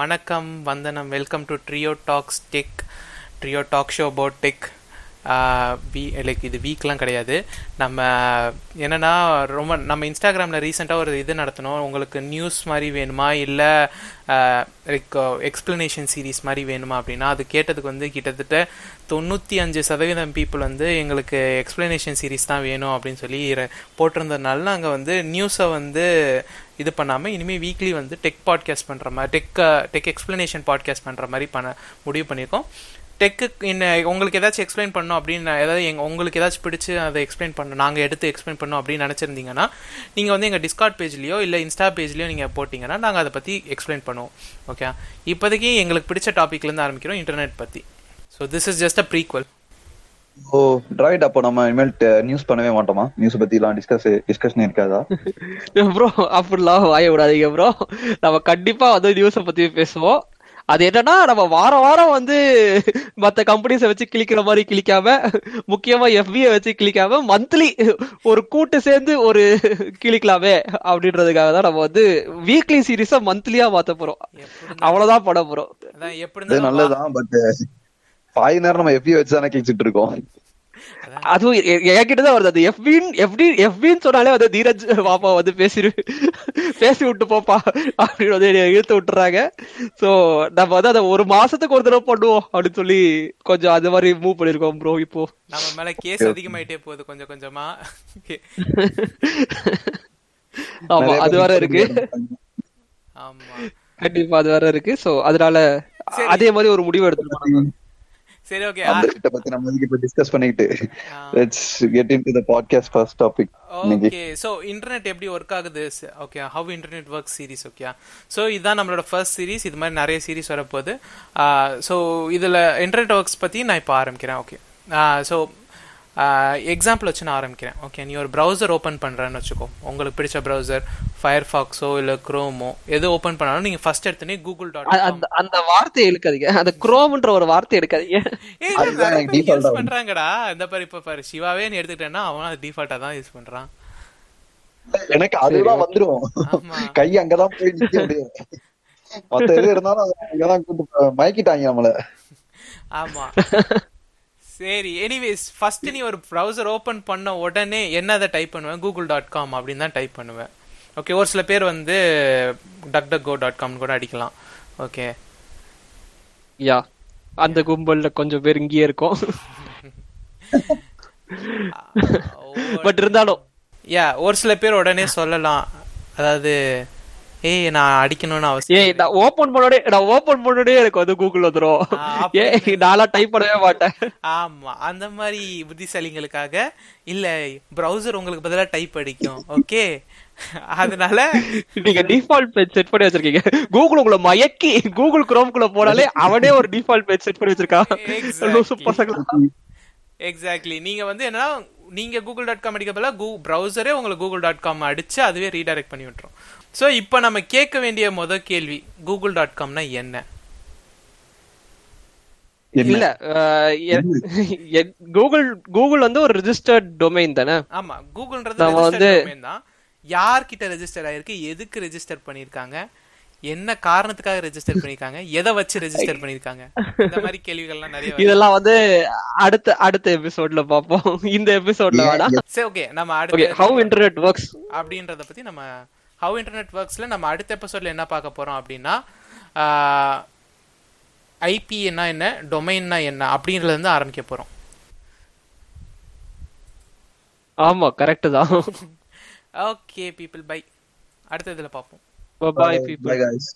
வணக்கம் வந்தனம். Welcome to trio talks tech trio talk show about tech we like இது வீக்லாம் கிடையாது. நம்ம என்னன்னா ரொம்ப நம்ம இன்ஸ்டாகிராமில் ரீசெண்டாக ஒரு இது நடத்தணும். உங்களுக்கு நியூஸ் மாதிரி வேணுமா? இல்லை லைக் எக்ஸ்பிளனேஷன் சீரீஸ் மாதிரி வேணுமா அப்படின்னா அது கேட்டதுக்கு வந்து கிட்டத்தட்ட தொண்ணூற்றி அஞ்சு சதவீதம் பீப்புள் வந்து எங்களுக்கு எக்ஸ்பிளனேஷன் சீரீஸ் தான் வேணும் அப்படின்னு சொல்லி போட்டிருந்ததுனால நாங்கள் வந்து நியூஸை வந்து இது பண்ணாமல் இனிமேல் வீக்லி வந்து டெக் பாட்காஸ்ட் பண்ணுற மாதிரி டெக் டெக் எக்ஸ்பிளனேஷன் பாட்காஸ்ட் பண்ணுற மாதிரி பண்ண முடிவு பண்ணியிருக்கோம் டெக்கு என்ன உங்களுக்கு ஏதாச்சும் எக்ஸ்பிளைன் பண்ணோம் அப்படின்னு ஏதாவது எங்க உங்களுக்கு ஏதாச்சும் பிடிச்சி அதை எக்ஸ்பிளைன் பண்ணணும் நாங்கள் எடுத்து எக்ஸ்பிளைன் பண்ணோம் அப்படின்னு நினச்சிருந்தீங்கன்னா நீங்கள் வந்து எங்கள் டிஸ்கார்ட் பேஜ்லேயோ இல்லை இன்ஸ்டா பேஜ்லேயோ நீங்கள் போட்டிங்கன்னா நாங்கள் அதை பற்றி எக்ஸ்பிளைன் பண்ணுவோம். ஓகே இப்போதைக்கு எங்களுக்கு பிடிச்ச டாப்பிக்லேருந்து ஆரம்பிக்கிறோம் இன்டர்நெட் பற்றி so this is just a prequel oh right அப்போ நம்ம இனிமேல் நியூஸ் பண்ணவே மாட்டோமா? நியூஸ் பத்தி எல்லாம் டிஸ்கஸ் டிஸ்கஷன் இருக்காதா? ப்ரோ அப்படிலாம் வாய விடாதீங்க ப்ரோ நம்ம கண்டிப்பா வந்து நியூஸ பத்தி பேசுவோம். அது என்னன்னா நம்ம வாரம் வாரம் வந்து மத்த கம்பெனிஸை வச்சு கிளிக்கிற மாதிரி கிளிக்காம முக்கியமா எஃபிஐ வச்சு கிளிக்காம மந்த்லி ஒரு கூட்டு சேர்ந்து ஒரு கிளிக்கலாமே அப்படின்றதுக்காக தான் நம்ம வந்து வீக்லி சீரீஸா மந்த்லியா மாத்த போறோம். அவ்வளவுதான் பண்ண போறோம். அது நல்லதுதான் பட் பாதி நேரம் நம்ம எஃபி வச்சு தானே கிழிச்சிட்டு இருக்கோம். அதுவும் என்கிட்டதான் வருது. அது எஃபின் எஃப்டி எஃபின்னு சொன்னாலே வந்து தீரஜ் பாப்பா வந்து பேசிரு பேசி விட்டு போப்பா அப்படின்னு வந்து இழுத்து விட்டுறாங்க. சோ நம்ம வந்து அதை ஒரு மாசத்துக்கு ஒரு தடவை பண்ணுவோம் அப்படின்னு சொல்லி கொஞ்சம் அது மாதிரி மூவ் பண்ணிருக்கோம் ப்ரோ இப்போ. நம்ம மேல கேஸ் அதிகமாயிட்டே போகுது கொஞ்சம் கொஞ்சமா. ஆமா அது வேற இருக்கு. ஆமா. கண்டிப்பா அது வேற இருக்கு. சோ அதனால அதே மாதிரி ஒரு முடிவு எடுத்துருக்கோம் சரி ஓகே கிட்ட பத்தி நம்ம இப்ப டிஸ்கஸ் பண்ணிட்டு let's get into the podcast first topic okay so internet எப்படி ஒர்க் ஆகுது? Okay how internet work series okay so இதுதான் நம்மளோட ஃபர்ஸ்ட் சீரிஸ் இது மாதிரி நிறைய சீரிஸ் வரப்போகுது. சோ இதுல இன்டர்நெட் ஒர்க்ஸ் பத்தி நான் இப்போ ஆரம்பிக்கிறேன் ஓகே சோ எக்ஸாம்பிள் வச்சு நான் ஆரம்பிக்கிறேன். ஓகே நீ ஒரு ப்ரௌசர் ஓப்பன் பண்ணுறேன்னு வச்சுக்கோ. உங்களுக்கு பிடிச்ச ப்ரௌசர் ஃபயர் ஃபாக்ஸோ இல்லை க்ரோமோ எது ஓப்பன் பண்ணாலும் நீங்கள் ஃபர்ஸ்ட் எடுத்தனே கூகுள் டாட் அந்த அந்த வார்த்தையை எடுக்காதீங்க அந்த குரோம்ன்ற ஒரு வார்த்தை எடுக்காதீங்க யூஸ் பண்றாங்கடா? இந்த பாரு இப்ப பாரு. சிவாவே நீ எடுத்துக்கிட்டேன்னா அவன் அது டிஃபால்ட்டா தான் யூஸ் பண்றான். எனக்கு அதுதான் வந்துரும். கை அங்கதான் போய் நிக்க முடியும். மத்த எது இருந்தாலும் அங்கதான் மயக்கிட்டாங்க நம்மள. ஆமா. சரி எனிவேஸ் ஃபர்ஸ்ட் நீ ஒரு ப்ரௌசர் ஓப்பன் பண்ண உடனே என்ன அதை டைப் பண்ணுவேன் கூகுள் டாட் காம் அப்படின்னு தான் டைப் பண்ணுவேன் ஓகே ஒரு சில பேர் வந்து டக் டக் கோ டாட் காம்னு கூட அடிக்கலாம். ஓகே யா அந்த கும்பல்ல கொஞ்சம் பேர் இங்கேயே இருக்கும். பட் இருந்தாலும். யா ஒரு சில பேர் உடனே சொல்லலாம். அதாவது ஏய் நான் அடிக்கணும்னு அவசியம் ஏய் நான் ஓபன் பண்ணோடே நான் ஓபன் பண்ணோடே எனக்கு வந்து கூகுள் வந்துரும். ஏய் நான்லாம் டைப் பண்ணவே மாட்டேன். ஆமா அந்த மாதிரி புத்திசாலிங்களுக்காக இல்ல பிரவுசர் உங்களுக்கு பதிலா டைப் அடிக்கும் ஓகே அதனால நீங்க டிஃபால்ட் பேஜ் செட் பண்ணி வச்சிருக்கீங்க. கூகுள் உங்களை மயக்கி கூகுள் குரோம்குள்ள போனாலே அவனே ஒரு டிஃபால்ட் பேஜ் செட் பண்ணி வச்சிருக்கான் எக்ஸாக்ட்லி நீங்க வந்து என்னன்னா நீங்க கூகுள் டாட் காம் அடிக்க பதிலா கூ ப்ரௌசரே உங்களுக்கு கூகுள் டாட் காம் அடிச்சு அதுவே ரீடைரக்ட் பண்ணி விட்டுரும். ஸோ இப்போ நம்ம கேட்க வேண்டிய முத கேள்வி கூகுள் டாட் காம்னா என்ன? இல்ல கூகுள் கூகுள் வந்து ஒரு ரெஜிஸ்டர்ட் டொமைன் தானே? ஆமா கூகுள்ன்றது வந்து தான். யார்கிட்ட ரெஜிஸ்டர் ஆயிருக்கு எதுக்கு ரெஜிஸ்டர் பண்ணிருக்காங்க என்ன காரணத்துக்காக ரெஜிஸ்டர் பண்ணிருக்காங்க எதை வச்சு ரெஜிஸ்டர் பண்ணிருக்காங்க இந்த மாதிரி கேள்விகள்லாம் நிறைய இதெல்லாம் வந்து அடுத்த அடுத்த எபிசோட்ல பாப்போம் இந்த எபிசோட்ல வேணா சரி ஓகே நம்ம அடுத்த ஹவ் இன்டர்நெட் ஒர்க்ஸ் அப்படின்றத பத்தி நம்ம ஹவ் இன்டர்நெட் ஒர்க்ஸ்ல நம்ம அடுத்த எபிசோட்ல என்ன பார்க்க போறோம் அப்படின்னா ஐபி என்ன என்ன டொமைன்னா என்ன அப்படின்றதுல இருந்து ஆரம்பிக்க போறோம். ஆமா கரெக்ட் தான். ஓகே பீப்புள் பை அடுத்த இதுல பார்ப்போம். Bye people guys.